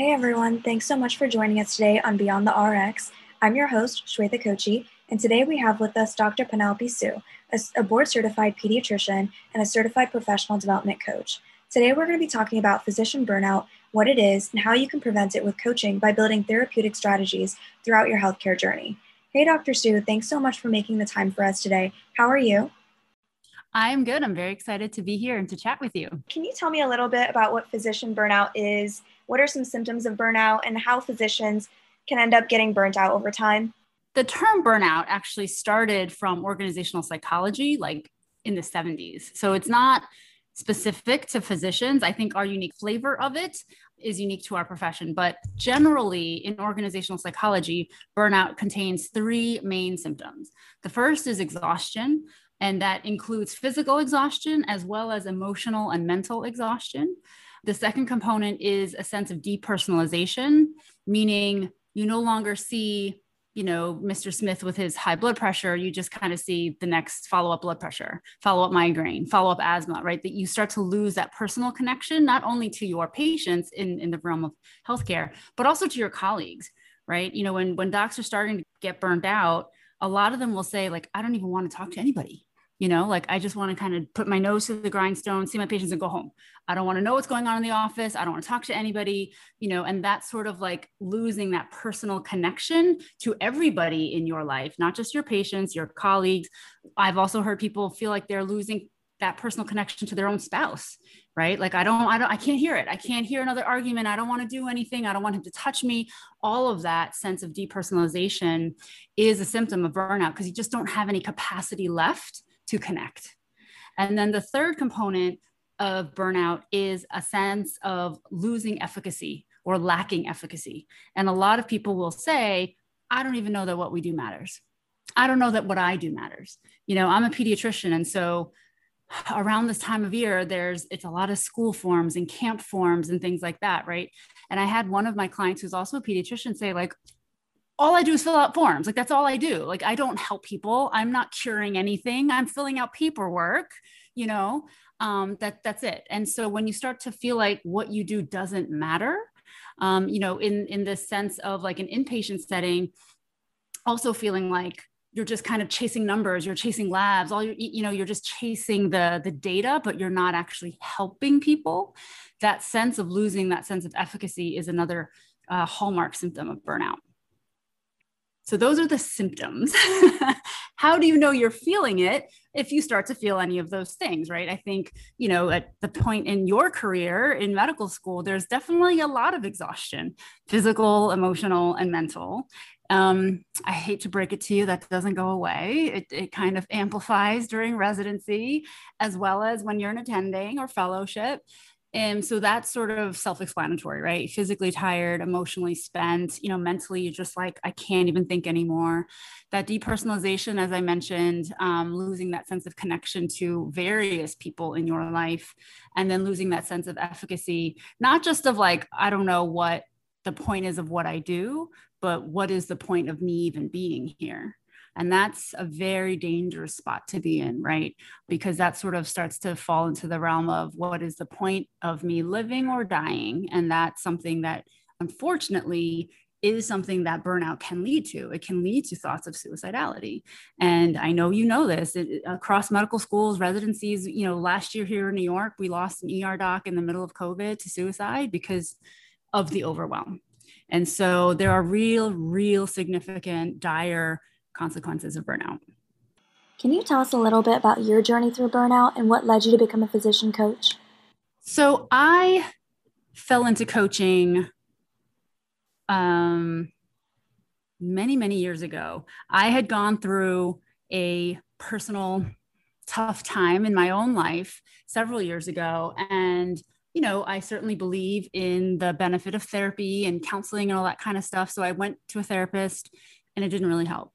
Hey everyone, thanks so much for joining us today on Beyond the RX. I'm your host, Shweta Kochi, and today we have with us Dr. Penelope Sue, a, a board certified pediatrician and a certified professional development coach. Today we're going to be talking about physician burnout, what it is, and how you can prevent it with coaching by building therapeutic strategies throughout your healthcare journey. Hey, Dr. Sue, thanks so much for making the time for us today. How are you? I'm good. I'm very excited to be here and to chat with you. Can you tell me a little bit about what physician burnout is what are some symptoms of burnout and how physicians can end up getting burnt out over time? The term burnout actually started from organizational psychology, like in the 70s. So it's not specific to physicians. I think our unique flavor of it is unique to our profession. But generally, in organizational psychology, burnout contains three main symptoms. The first is exhaustion, and that includes physical exhaustion as well as emotional and mental exhaustion. The second component is a sense of depersonalization, meaning you no longer see, you know, Mr. Smith with his high blood pressure. You just kind of see the next follow up blood pressure, follow up migraine, follow up asthma, right? That you start to lose that personal connection, not only to your patients in, in the realm of healthcare, but also to your colleagues, right? You know, when, when docs are starting to get burned out, a lot of them will say, like, I don't even want to talk to anybody you know like i just want to kind of put my nose to the grindstone see my patients and go home. I don't want to know what's going on in the office. I don't want to talk to anybody you know and that's sort of like losing that personal connection to everybody in your life not just your patients your colleagues. I've also heard people feel like they're losing that personal connection to their own spouse right? Like i don't i don't i can't hear it. I can't hear another argument. I don't want to do anything. I don't want him to touch me. All of that sense of depersonalization is a symptom of burnout because you just don't have any capacity left to connect. And then the third component of burnout is a sense of losing efficacy or lacking efficacy. And a lot of people will say, I don't even know that what we do matters. I don't know that what I do matters. You know, I'm a pediatrician. And so around this time of year, there's it's a lot of school forms and camp forms and things like that, right? And I had one of my clients who's also a pediatrician say, like, all I do is fill out forms. Like that's all I do. Like I don't help people. I'm not curing anything. I'm filling out paperwork, you know. Um, that that's it. And so when you start to feel like what you do doesn't matter, um, you know, in in the sense of like an inpatient setting, also feeling like you're just kind of chasing numbers, you're chasing labs, all you you know, you're just chasing the the data, but you're not actually helping people. That sense of losing that sense of efficacy is another uh, hallmark symptom of burnout. So those are the symptoms. How do you know you're feeling it if you start to feel any of those things, right? I think, you know, at the point in your career in medical school, there's definitely a lot of exhaustion, physical, emotional, and mental. Um, I hate to break it to you, that doesn't go away. It, it kind of amplifies during residency, as well as when you're an attending or fellowship. And so that's sort of self-explanatory, right? Physically tired, emotionally spent, you know, mentally you're just like, I can't even think anymore. That depersonalization, as I mentioned, um, losing that sense of connection to various people in your life, and then losing that sense of efficacy, not just of like, I don't know what the point is of what I do, but what is the point of me even being here? And that's a very dangerous spot to be in, right? Because that sort of starts to fall into the realm of what is the point of me living or dying? And that's something that unfortunately is something that burnout can lead to. It can lead to thoughts of suicidality. And I know you know this it, across medical schools, residencies. You know, last year here in New York, we lost an ER doc in the middle of COVID to suicide because of the overwhelm. And so there are real, real significant, dire consequences of burnout. Can you tell us a little bit about your journey through burnout and what led you to become a physician coach? So I fell into coaching um, many, many years ago. I had gone through a personal tough time in my own life several years ago. And, you know, I certainly believe in the benefit of therapy and counseling and all that kind of stuff. So I went to a therapist and it didn't really help.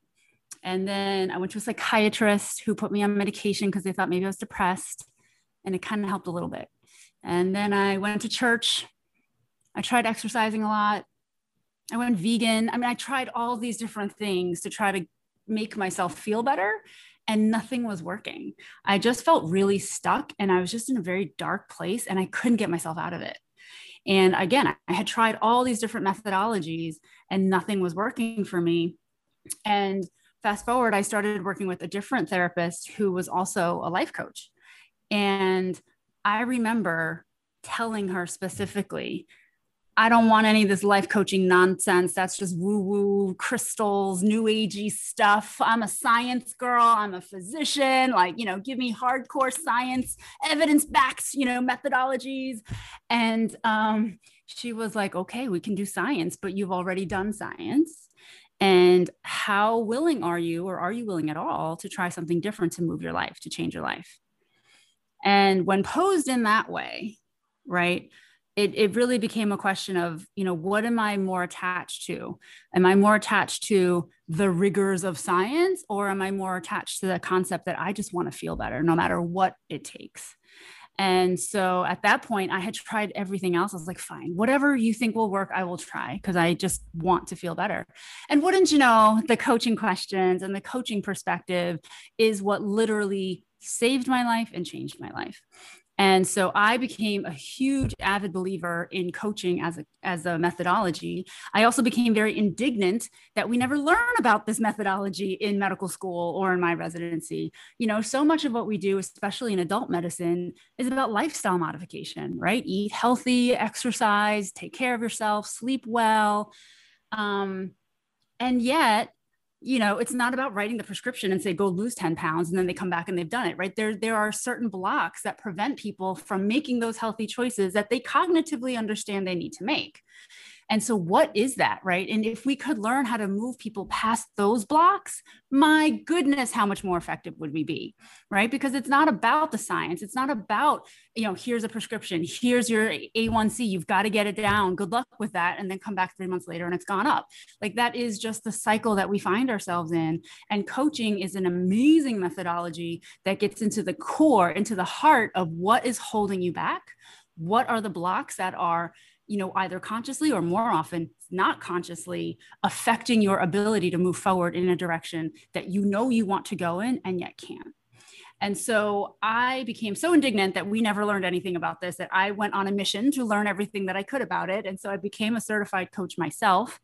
And then I went to a psychiatrist who put me on medication because they thought maybe I was depressed. And it kind of helped a little bit. And then I went to church. I tried exercising a lot. I went vegan. I mean, I tried all these different things to try to make myself feel better, and nothing was working. I just felt really stuck and I was just in a very dark place and I couldn't get myself out of it. And again, I had tried all these different methodologies and nothing was working for me. And fast forward, I started working with a different therapist who was also a life coach. And I remember telling her specifically, I don't want any of this life coaching nonsense. That's just woo woo crystals, new agey stuff. I'm a science girl. I'm a physician. Like, you know, give me hardcore science, evidence backed, you know, methodologies. And um, she was like, okay, we can do science, but you've already done science. And how willing are you, or are you willing at all, to try something different to move your life, to change your life? And when posed in that way, right? it, it really became a question of you know what am i more attached to am i more attached to the rigors of science or am i more attached to the concept that i just want to feel better no matter what it takes and so at that point i had tried everything else. I was like fine whatever you think will work i will try because i just want to feel better. And wouldn't you know the coaching questions and the coaching perspective is what literally saved my life and changed my life and so I became a huge avid believer in coaching as a, as a methodology. I also became very indignant that we never learn about this methodology in medical school or in my residency. You know, so much of what we do, especially in adult medicine, is about lifestyle modification, right? Eat healthy, exercise, take care of yourself, sleep well. Um, and yet, you know it's not about writing the prescription and say go lose 10 pounds and then they come back and they've done it right? There there are certain blocks that prevent people from making those healthy choices that they cognitively understand they need to make and so, what is that, right? And if we could learn how to move people past those blocks, my goodness, how much more effective would we be, right? Because it's not about the science. It's not about, you know, here's a prescription, here's your A1C, you've got to get it down. Good luck with that. And then come back three months later and it's gone up. Like that is just the cycle that we find ourselves in. And coaching is an amazing methodology that gets into the core, into the heart of what is holding you back. What are the blocks that are you know either consciously or more often not consciously affecting your ability to move forward in a direction that you know you want to go in and yet can't and so I became so indignant that we never learned anything about this that I went on a mission to learn everything that I could about it. And so I became a certified coach myself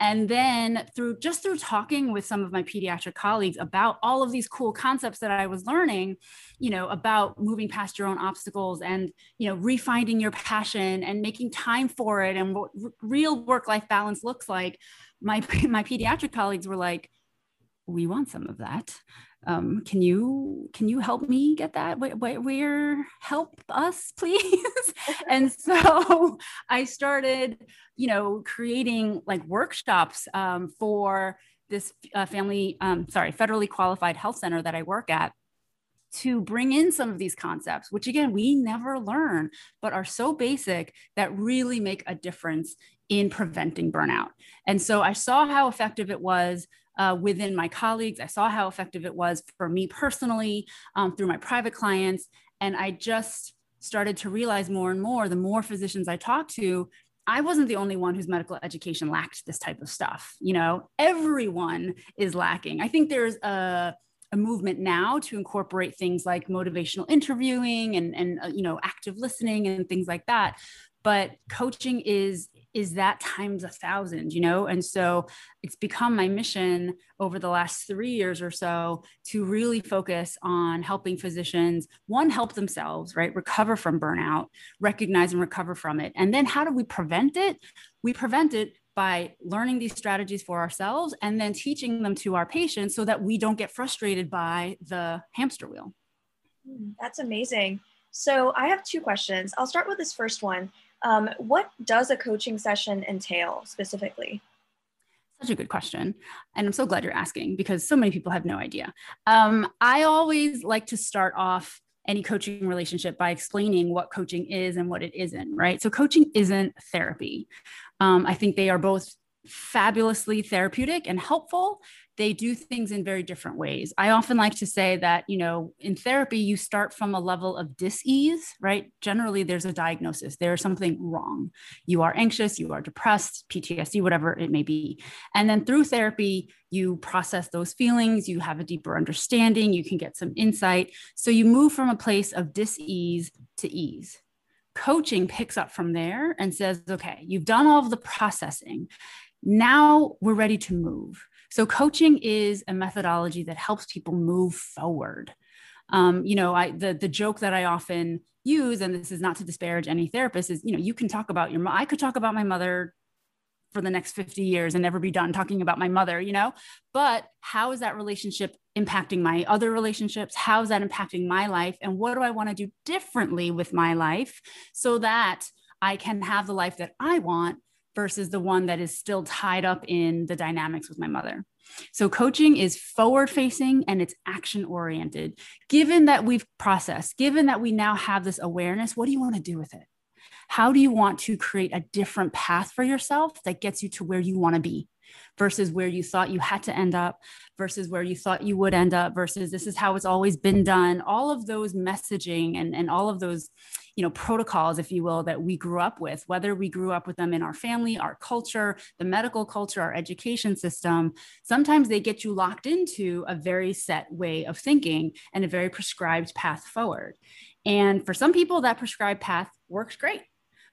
and then through just through talking with some of my pediatric colleagues about all of these cool concepts that i was learning you know about moving past your own obstacles and you know refinding your passion and making time for it and what real work life balance looks like my my pediatric colleagues were like we want some of that. Um, can you can you help me get that? Where, where, where help us please. And so i started you know creating like workshops um, for this uh, family um, sorry federally qualified health center that i work at to bring in some of these concepts, which again, we never learn, but are so basic that really make a difference in preventing burnout. And so I saw how effective it was uh, within my colleagues. I saw how effective it was for me personally um, through my private clients. And I just started to realize more and more the more physicians I talked to, I wasn't the only one whose medical education lacked this type of stuff. You know, everyone is lacking. I think there's a a movement now to incorporate things like motivational interviewing and and uh, you know active listening and things like that but coaching is is that times a thousand you know? And so it's become my mission over the last three years or so to really focus on helping physicians one help themselves right? Recover from burnout recognize and recover from it. And then how do we prevent it? We prevent it by learning these strategies for ourselves and then teaching them to our patients so that we don't get frustrated by the hamster wheel. Hmm, that's amazing. So i have two questions. I'll start with this first one um, what does a coaching session entail specifically? Such a good question. And I'm so glad you're asking because so many people have no idea. Um, I always like to start off any coaching relationship by explaining what coaching is and what it isn't, right? So, coaching isn't therapy. Um, I think they are both fabulously therapeutic and helpful they do things in very different ways. I often like to say that, you know, in therapy, you start from a level of dis-ease, right? Generally, there's a diagnosis, there's something wrong. You are anxious, you are depressed, PTSD, whatever it may be. And then through therapy, you process those feelings, you have a deeper understanding, you can get some insight. So you move from a place of dis-ease to ease coaching picks up from there and says, okay, you've done all of the processing. Now we're ready to move. So, coaching is a methodology that helps people move forward. Um, you know, I the the joke that I often use, and this is not to disparage any therapist, is you know, you can talk about your. I could talk about my mother for the next 50 years and never be done talking about my mother, you know? But how is that relationship impacting my other relationships? How is that impacting my life? And what do I want to do differently with my life so that I can have the life that I want versus the one that is still tied up in the dynamics with my mother? So, coaching is forward facing and it's action oriented. Given that we've processed, given that we now have this awareness, what do you want to do with it? How do you want to create a different path for yourself that gets you to where you want to be? Versus where you thought you had to end up versus where you thought you would end up versus this is how it's always been done. All of those messaging and, and all of those you know protocols if you will that we grew up with whether we grew up with them in our family our culture the medical culture our education system sometimes they get you locked into a very set way of thinking and a very prescribed path forward. And for some people that prescribed path works great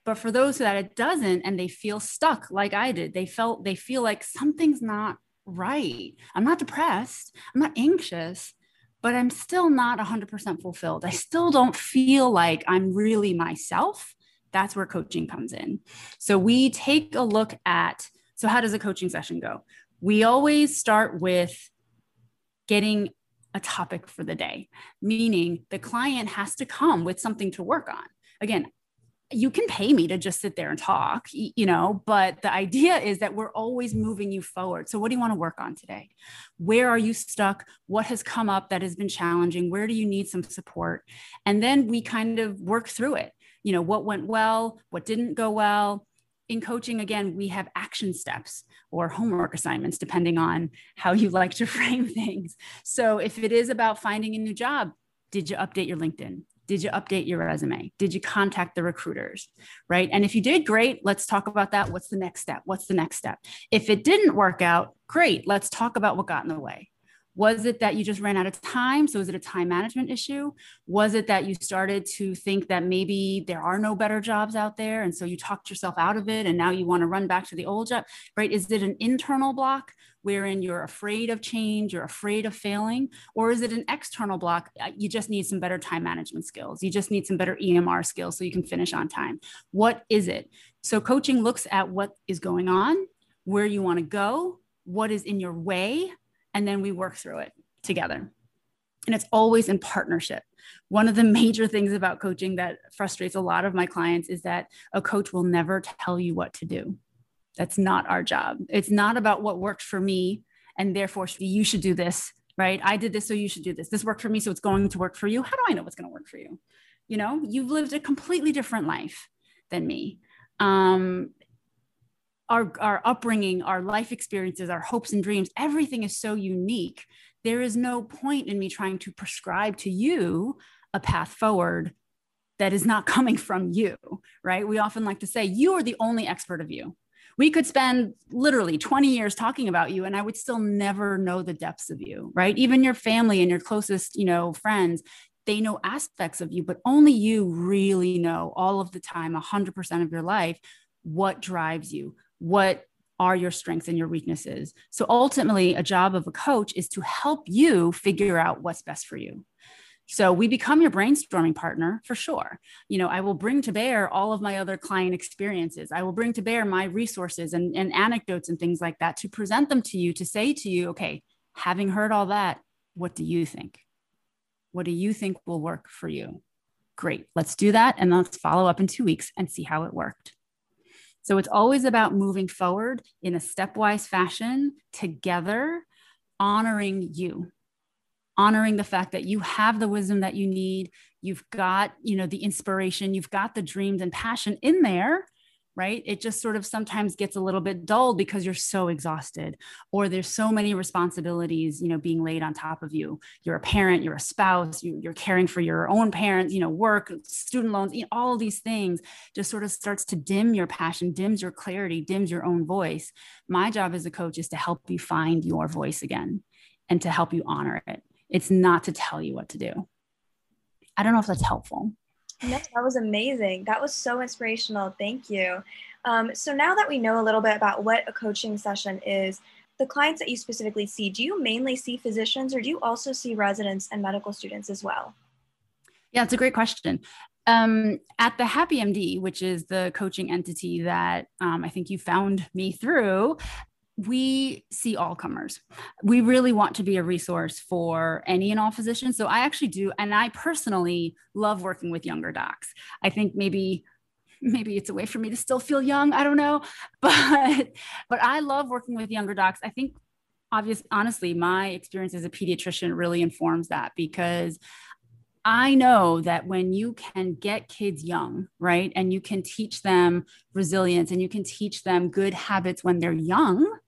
but for those that it doesn't and they feel stuck like I did, they felt they feel like something's not right. I'm not depressed, I'm not anxious, but I'm still not 100% fulfilled. I still don't feel like I'm really myself. That's where coaching comes in. So we take a look at so how does a coaching session go? We always start with getting a topic for the day, meaning the client has to come with something to work on. Again, you can pay me to just sit there and talk, you know, but the idea is that we're always moving you forward. So, what do you want to work on today? Where are you stuck? What has come up that has been challenging? Where do you need some support? And then we kind of work through it. You know, what went well, what didn't go well. In coaching, again, we have action steps or homework assignments, depending on how you like to frame things. So, if it is about finding a new job, did you update your LinkedIn? Did you update your resume? Did you contact the recruiters? Right. And if you did, great. Let's talk about that. What's the next step? What's the next step? If it didn't work out, great. Let's talk about what got in the way. Was it that you just ran out of time? So is it a time management issue? Was it that you started to think that maybe there are no better jobs out there? And so you talked yourself out of it and now you want to run back to the old job, right? Is it an internal block wherein you're afraid of change, you're afraid of failing? Or is it an external block? Uh, you just need some better time management skills. You just need some better EMR skills so you can finish on time. What is it? So coaching looks at what is going on, where you want to go, what is in your way and then we work through it together. And it's always in partnership. One of the major things about coaching that frustrates a lot of my clients is that a coach will never tell you what to do. That's not our job. It's not about what worked for me and therefore you should do this, right? I did this, so you should do this. This worked for me, so it's going to work for you. How do I know what's going to work for you? You know, you've lived a completely different life than me. Um, our, our upbringing, our life experiences, our hopes and dreams, everything is so unique. There is no point in me trying to prescribe to you a path forward that is not coming from you, right? We often like to say, you are the only expert of you. We could spend literally 20 years talking about you, and I would still never know the depths of you, right? Even your family and your closest, you know, friends, they know aspects of you, but only you really know all of the time, 100% of your life, what drives you, what are your strengths and your weaknesses. So ultimately, a job of a coach is to help you figure out what's best for you. So we become your brainstorming partner for sure. You know, I will bring to bear all of my other client experiences. I will bring to bear my resources and, and anecdotes and things like that to present them to you, to say to you, okay, having heard all that, what do you think? What do you think will work for you? Great, let's do that. And let's follow up in two weeks and see how it worked. So it's always about moving forward in a stepwise fashion together, honoring you, honoring the fact that you have the wisdom that you need. You've got, you know, the inspiration, you've got the dreams and passion in there right? It just sort of sometimes gets a little bit dull because you're so exhausted or there's so many responsibilities, you know, being laid on top of you. You're a parent, you're a spouse, you, are caring for your own parents, you know, work, student loans, you know, all these things just sort of starts to dim your passion, dims your clarity, dims your own voice. My job as a coach is to help you find your voice again and to help you honor it. It's not to tell you what to do. I don't know if that's helpful. No, that was amazing. That was so inspirational. Thank you. Um, so now that we know a little bit about what a coaching session is, the clients that you specifically see, do you mainly see physicians or do you also see residents and medical students as well? Yeah, it's a great question. Um, at the Happy MD, which is the coaching entity that um, I think you found me through, we see all comers. We really want to be a resource for any and all physicians. So I actually do, and I personally love working with younger docs. I think maybe maybe it's a way for me to still feel young i don't know but but i love working with younger docs i think obvious honestly my experience as a pediatrician really informs that because I know that when you can get kids young, right, and you can teach them resilience and you can teach them good habits when they're young,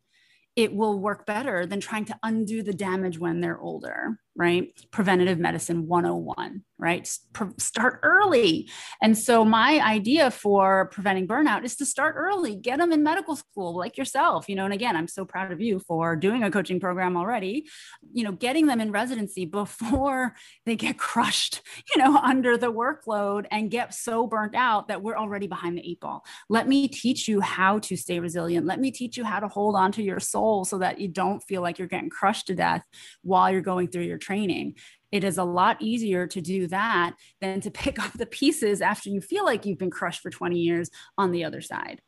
it will work better than trying to undo the damage when they're older right? Preventative medicine 101, right? Start early. And so, my idea for preventing burnout is to start early, get them in medical school like yourself, you know. And again, I'm so proud of you for doing a coaching program already, you know, getting them in residency before they get crushed, you know, under the workload and get so burnt out that we're already behind the eight ball. Let me teach you how to stay resilient. Let me teach you how to hold on to your soul so that you don't feel like you're getting crushed to death while you're going through your training. It is a lot easier to do that than to pick up the pieces after you feel like you've been crushed for 20 years on the other side.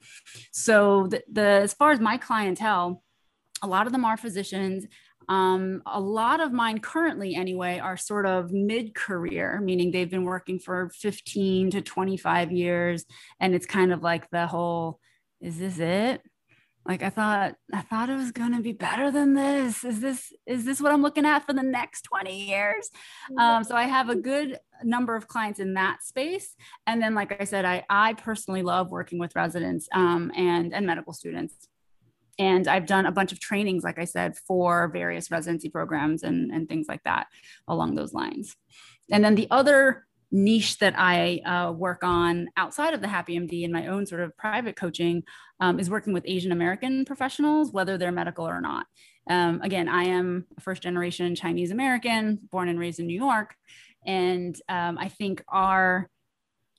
So the, the as far as my clientele a lot of them are physicians. Um, a lot of mine currently anyway are sort of mid-career meaning they've been working for 15 to 25 years. And it's kind of like the whole is this it like i thought i thought it was going to be better than this. Is this is this what i'm looking at for the next 20 years? Um, so i have a good number of clients in that space. And then like i said i i personally love working with residents um, and and medical students. And i've done a bunch of trainings like i said for various residency programs and and things like that along those lines. And then the other niche that I uh, work on outside of the Happy MD in my own sort of private coaching um, is working with Asian American professionals, whether they're medical or not. Um, again, I am a first generation Chinese American, born and raised in New York. And um, I think our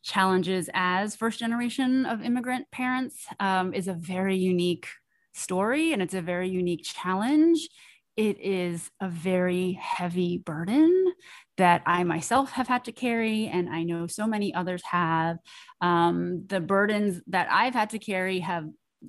challenges as first generation of immigrant parents um, is a very unique story and it's a very unique challenge it is a very heavy burden that I myself have had to carry, and I know so many others have. Um, the burdens that I've had to carry have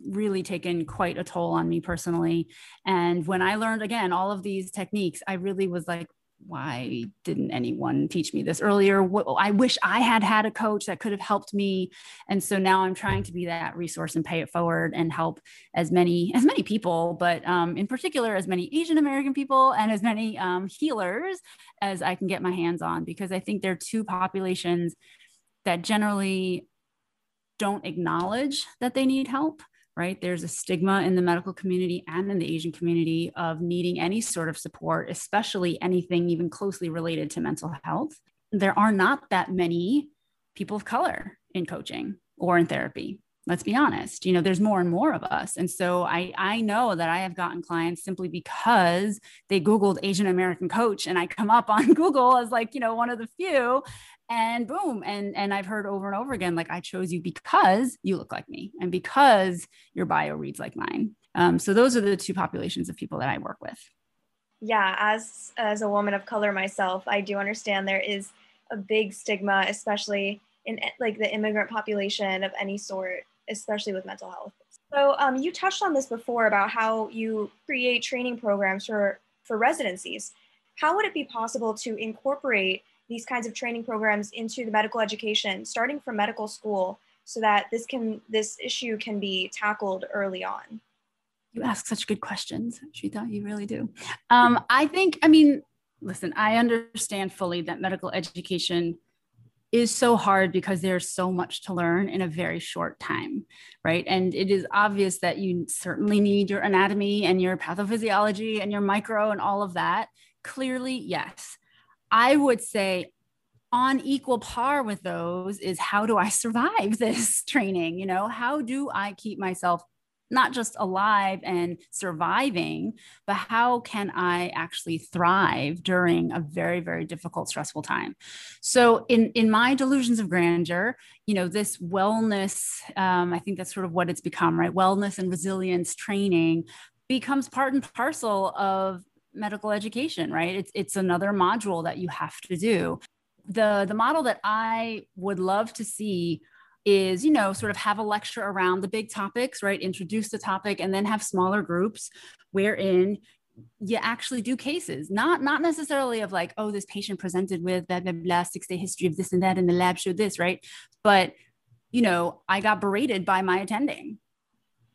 really taken quite a toll on me personally. And when I learned again all of these techniques, I really was like, why didn't anyone teach me this earlier? I wish I had had a coach that could have helped me. And so now I'm trying to be that resource and pay it forward and help as many as many people, but um, in particular as many Asian American people and as many um, healers as I can get my hands on, because I think there are two populations that generally don't acknowledge that they need help right? There's a stigma in the medical community and in the Asian community of needing any sort of support, especially anything even closely related to mental health. There are not that many people of color in coaching or in therapy. Let's be honest, you know, there's more and more of us. And so I, I know that I have gotten clients simply because they Googled Asian American coach and I come up on Google as like, you know, one of the few and boom and and i've heard over and over again like i chose you because you look like me and because your bio reads like mine. Um, so those are the two populations of people that i work with. Yeah as as a woman of color myself i do understand there is a big stigma especially in like the immigrant population of any sort especially with mental health so um, you touched on this before about how you create training programs for for residencies how would it be possible to incorporate these kinds of training programs into the medical education, starting from medical school, so that this can this issue can be tackled early on? You ask such good questions, Shita. You really do. Um, I think. I mean, listen. I understand fully that medical education is so hard because there's so much to learn in a very short time, right? And it is obvious that you certainly need your anatomy and your pathophysiology and your micro and all of that. Clearly, yes. I would say on equal par with those is how do I survive this training? You know, how do I keep myself not just alive and surviving, but how can I actually thrive during a very, very difficult, stressful time? So, in in my delusions of grandeur, you know, this wellness, um, I think that's sort of what it's become, right? Wellness and resilience training becomes part and parcel of medical education, right? It's it's another module that you have to do. The the model that I would love to see is you know sort of have a lecture around the big topics right? Introduce the topic and then have smaller groups wherein you actually do cases. Not not necessarily of like oh this patient presented with blah blah blah six day history of this and that and the lab showed this right? But you know i got berated by my attending.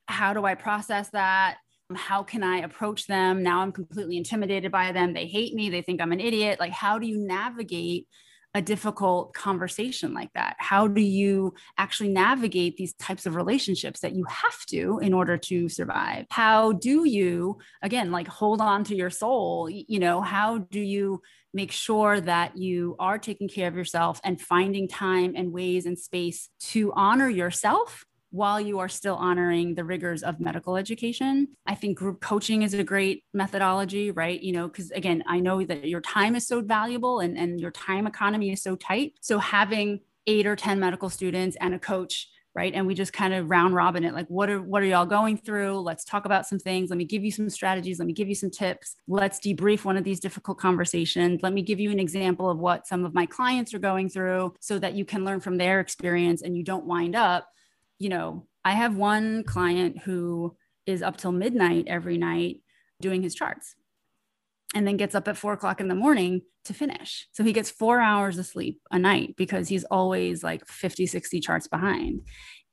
How do i process that? How can i approach them? Now i'm completely intimidated by them. They hate me. They think i'm an idiot. Like how do you navigate a difficult conversation like that? How do you actually navigate these types of relationships that you have to in order to survive? How do you, again, like hold on to your soul? You know, how do you make sure that you are taking care of yourself and finding time and ways and space to honor yourself while you are still honoring the rigors of medical education. I think group coaching is a great methodology, right? You know, because again, I know that your time is so valuable and, and your time economy is so tight. So having eight or 10 medical students and a coach right and we just kind of round robin it like what are what are y'all going through let's talk about some things let me give you some strategies let me give you some tips let's debrief one of these difficult conversations let me give you an example of what some of my clients are going through so that you can learn from their experience and you don't wind up you know, I have one client who is up till midnight every night doing his charts and then gets up at four o'clock in the morning to finish. So he gets four hours of sleep a night because he's always like 50, 60 charts behind.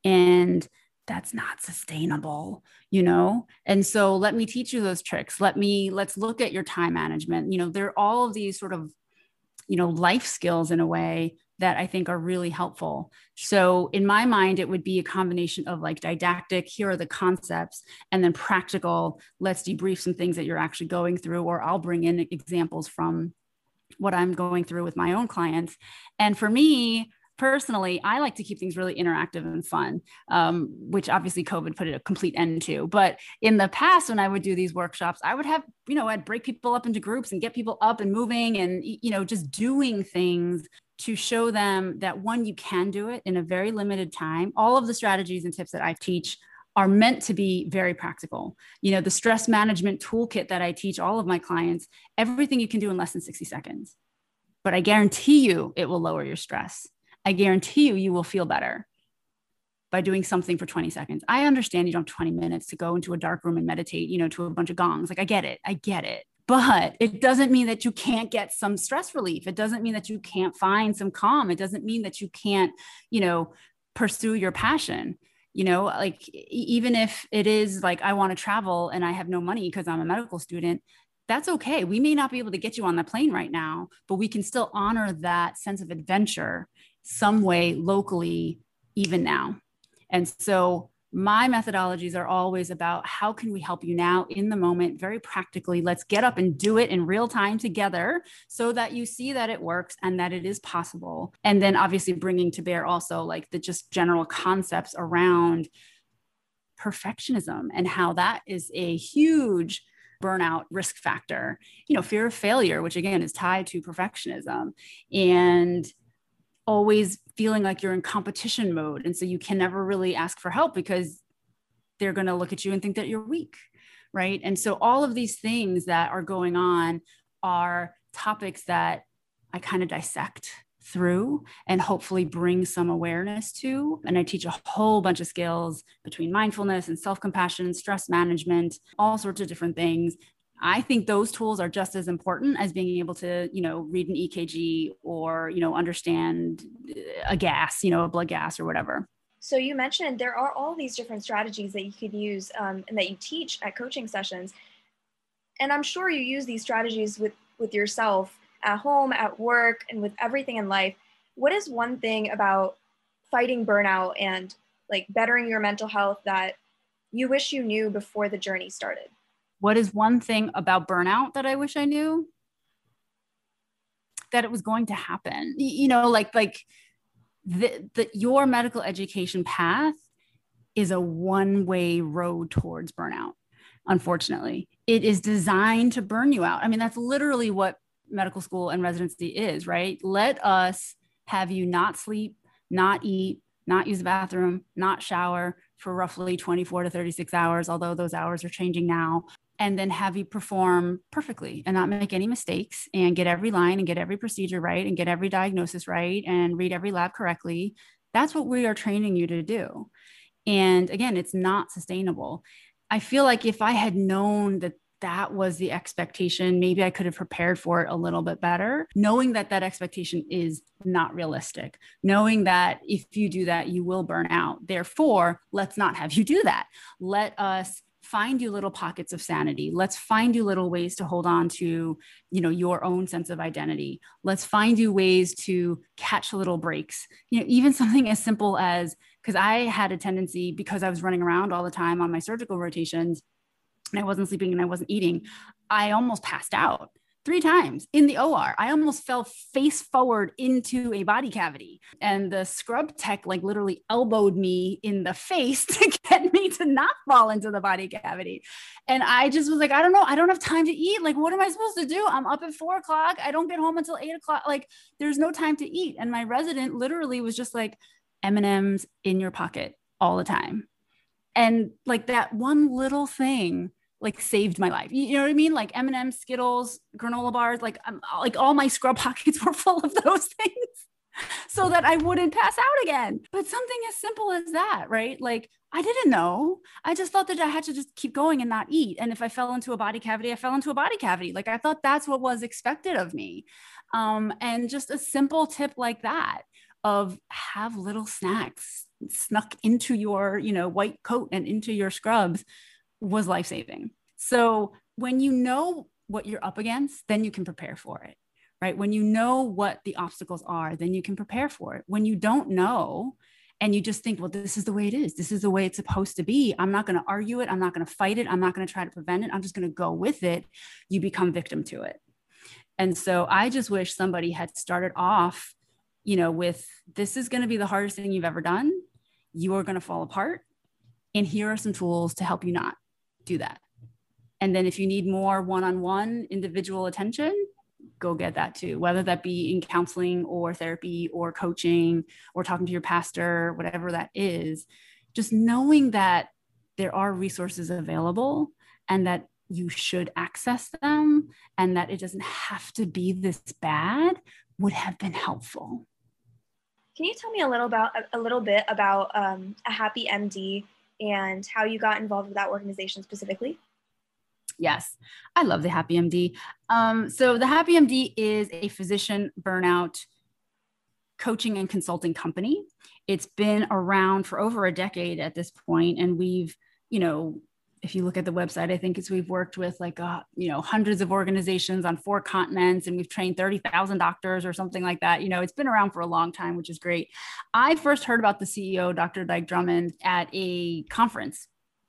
And that's not sustainable, you know? And so let me teach you those tricks. Let me, let's look at your time management. You know, there are all of these sort of, you know, life skills in a way that I think are really helpful. So, in my mind, it would be a combination of like didactic, here are the concepts, and then practical, let's debrief some things that you're actually going through, or I'll bring in examples from what I'm going through with my own clients. And for me, personally, I like to keep things really interactive and fun, um, which obviously COVID put a complete end to. But in the past, when I would do these workshops, I would have, you know, I'd break people up into groups and get people up and moving and, you know, just doing things to show them that one, you can do it in a very limited time. All of the strategies and tips that I teach are meant to be very practical. You know, the stress management toolkit that I teach all of my clients, everything you can do in less than 60 seconds. But I guarantee you it will lower your stress. I guarantee you you will feel better by doing something for 20 seconds. I understand you don't have 20 minutes to go into a dark room and meditate, you know, to a bunch of gongs. Like I get it. I get it but it doesn't mean that you can't get some stress relief. It doesn't mean that you can't find some calm. It doesn't mean that you can't you know pursue your passion. You know like even if it is like i want to travel and i have no money because i'm a medical student that's okay. We may not be able to get you on the plane right now but we can still honor that sense of adventure some way locally even now. And so my methodologies are always about how can we help you now in the moment very practically. Let's get up and do it in real time together so that you see that it works and that it is possible. And then obviously bringing to bear also like the just general concepts around perfectionism and how that is a huge burnout risk factor. You know fear of failure which again is tied to perfectionism. And always feeling like you're in competition mode. And so you can never really ask for help because they're going to look at you and think that you're weak. Right. And so all of these things that are going on are topics that I kind of dissect through and hopefully bring some awareness to. And I teach a whole bunch of skills between mindfulness and self compassion, and stress management, all sorts of different things I think those tools are just as important as being able to, you know, read an EKG or, you know, understand a gas, you know, a blood gas or whatever. So you mentioned there are all these different strategies that you could use um, and that you teach at coaching sessions. And I'm sure you use these strategies with, with yourself at home, at work, and with everything in life. What is one thing about fighting burnout and like bettering your mental health that you wish you knew before the journey started? What is one thing about burnout that I wish I knew? That it was going to happen. You know, like like the, the your medical education path is a one way road towards burnout, unfortunately. It is designed to burn you out. I mean, that's literally what medical school and residency is, right? Let us have you not sleep, not eat, not use the bathroom, not shower for roughly 24 to 36 hours, although those hours are changing now, and then have you perform perfectly and not make any mistakes and get every line and get every procedure right and get every diagnosis right and read every lab correctly. That's what we are training you to do. And again, it's not sustainable. I feel like if I had known that that was the expectation, maybe I could have prepared for it a little bit better, knowing that that expectation is not realistic, knowing that if you do that, you will burn out. Therefore, let's not have you do that. Let us find you little pockets of sanity. Let's find you little ways to hold on to you know your own sense of identity. Let's find you ways to catch little breaks. You know even something as simple as because i had a tendency because i was running around all the time on my surgical rotations and i wasn't sleeping and i wasn't eating i almost passed out three times in the OR. I almost fell face forward into a body cavity. And the scrub tech like literally elbowed me in the face to get me to not fall into the body cavity. And I just was like, I don't know. I don't have time to eat. Like, what am I supposed to do? I'm up at four o'clock. I don't get home until eight o'clock. Like, there's no time to eat. And my resident literally was just like, M&Ms in your pocket all the time. And like that one little thing like saved my life. You know what I mean? Like M&M, Skittles, granola bars, like um, like all my scrub pockets were full of those things so that I wouldn't pass out again. But something as simple as that, right? Like I didn't know. I just thought that I had to just keep going and not eat. And if I fell into a body cavity, I fell into a body cavity. Like I thought that's what was expected of me. Um, and just a simple tip like that of have little snacks snuck into your, you know, white coat and into your scrubs was life saving. So when you know what you're up against, then you can prepare for it, right? When you know what the obstacles are, then you can prepare for it. When you don't know, and you just think, well, this is the way it is. This is the way it's supposed to be. I'm not going to argue it. I'm not going to fight it. I'm not going to try to prevent it. I'm just going to go with it. You become victim to it. And so I just wish somebody had started off, you know, with this is going to be the hardest thing you've ever done. You are going to fall apart. And here are some tools to help you not do that. And then if you need more one on one individual attention, go get that too, whether that be in counseling or therapy or coaching or talking to your pastor, whatever that is. Just knowing that there are resources available and that you should access them and that it doesn't have to be this bad would have been helpful. Can you tell me a little about a little bit about um, a happy MD and how you got involved with that organization specifically? Yes, I love the Happy MD. Um, so, the Happy MD is a physician burnout coaching and consulting company. It's been around for over a decade at this point, and we've, you know, if you look at the website, I think it's we've worked with like uh, you know hundreds of organizations on four continents, and we've trained thirty thousand doctors or something like that. You know, it's been around for a long time, which is great. I first heard about the CEO, Dr. Dike Drummond, at a conference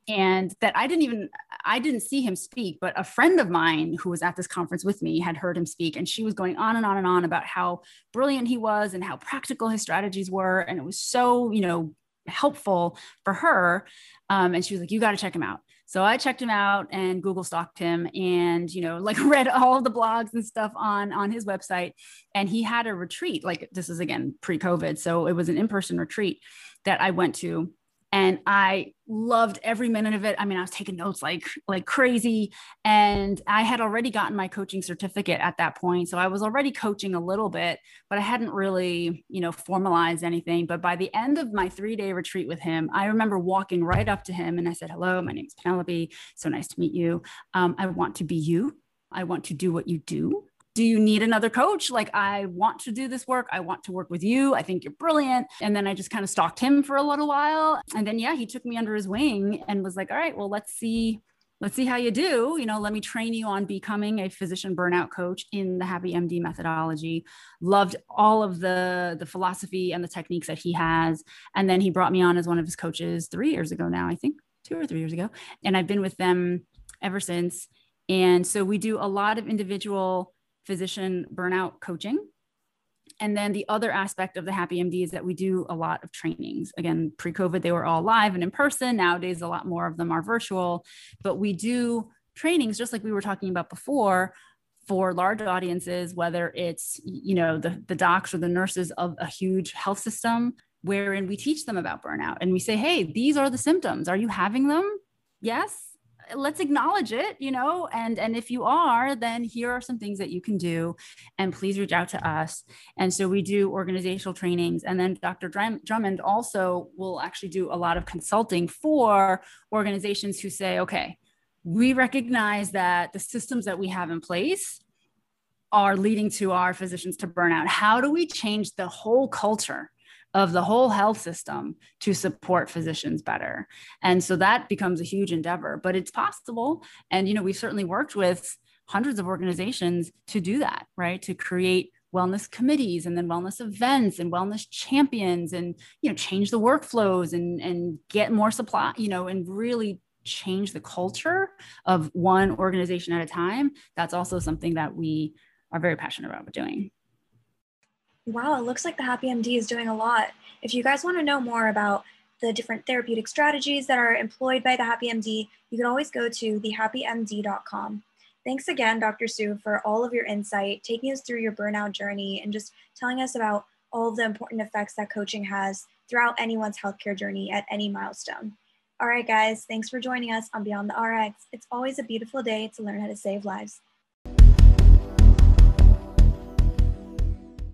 and that I didn't even I didn't see him speak, but a friend of mine who was at this conference with me had heard him speak, and she was going on and on and on about how brilliant he was and how practical his strategies were, and it was so you know helpful for her. Um, and she was like, "You got to check him out." So I checked him out and Google stalked him and, you know, like read all the blogs and stuff on, on his website. And he had a retreat, like this is again pre-COVID. So it was an in-person retreat that I went to and I loved every minute of it. I mean, I was taking notes like like crazy and I had already gotten my coaching certificate at that point, so I was already coaching a little bit, but I hadn't really, you know, formalized anything. But by the end of my 3-day retreat with him, I remember walking right up to him and I said, "Hello, my name is Penelope. So nice to meet you. Um, I want to be you. I want to do what you do do you need another coach? Like, I want to do this work. I want to work with you. I think you're brilliant. And then I just kind of stalked him for a little while. And then, yeah, he took me under his wing and was like, all right, well, let's see. Let's see how you do. You know, let me train you on becoming a physician burnout coach in the Happy MD methodology. Loved all of the the philosophy and the techniques that he has. And then he brought me on as one of his coaches three years ago now, I think two or three years ago. And I've been with them ever since. And so we do a lot of individual physician burnout coaching. and then the other aspect of the Happy MD is that we do a lot of trainings. Again, pre COVID, they were all live and in person. Nowadays, a lot more of them are virtual, but we do trainings just like we were talking about before for large audiences whether it's you know the, the docs or the nurses of a huge health system wherein we teach them about burnout and we say hey these are the symptoms are you having them yes let's acknowledge it you know and and if you are then here are some things that you can do and please reach out to us. And so we do organizational trainings and then dr drummond also will actually do a lot of consulting for organizations who say okay we recognize that the systems that we have in place are leading to our physicians to burnout how do we change the whole culture of the whole health system to support physicians better. And so that becomes a huge endeavor, but it's possible. And, you know, we've certainly worked with hundreds of organizations to do that, right? To create wellness committees and then wellness events and wellness champions and, you know, change the workflows and, and get more supply, you know, and really change the culture of one organization at a time. That's also something that we are very passionate about doing. Wow, it looks like the Happy MD is doing a lot. If you guys want to know more about the different therapeutic strategies that are employed by the Happy MD, you can always go to thehappymd.com. Thanks again, Dr. Sue, for all of your insight, taking us through your burnout journey, and just telling us about all the important effects that coaching has throughout anyone's healthcare journey at any milestone. All right, guys, thanks for joining us on Beyond the RX. It's always a beautiful day to learn how to save lives.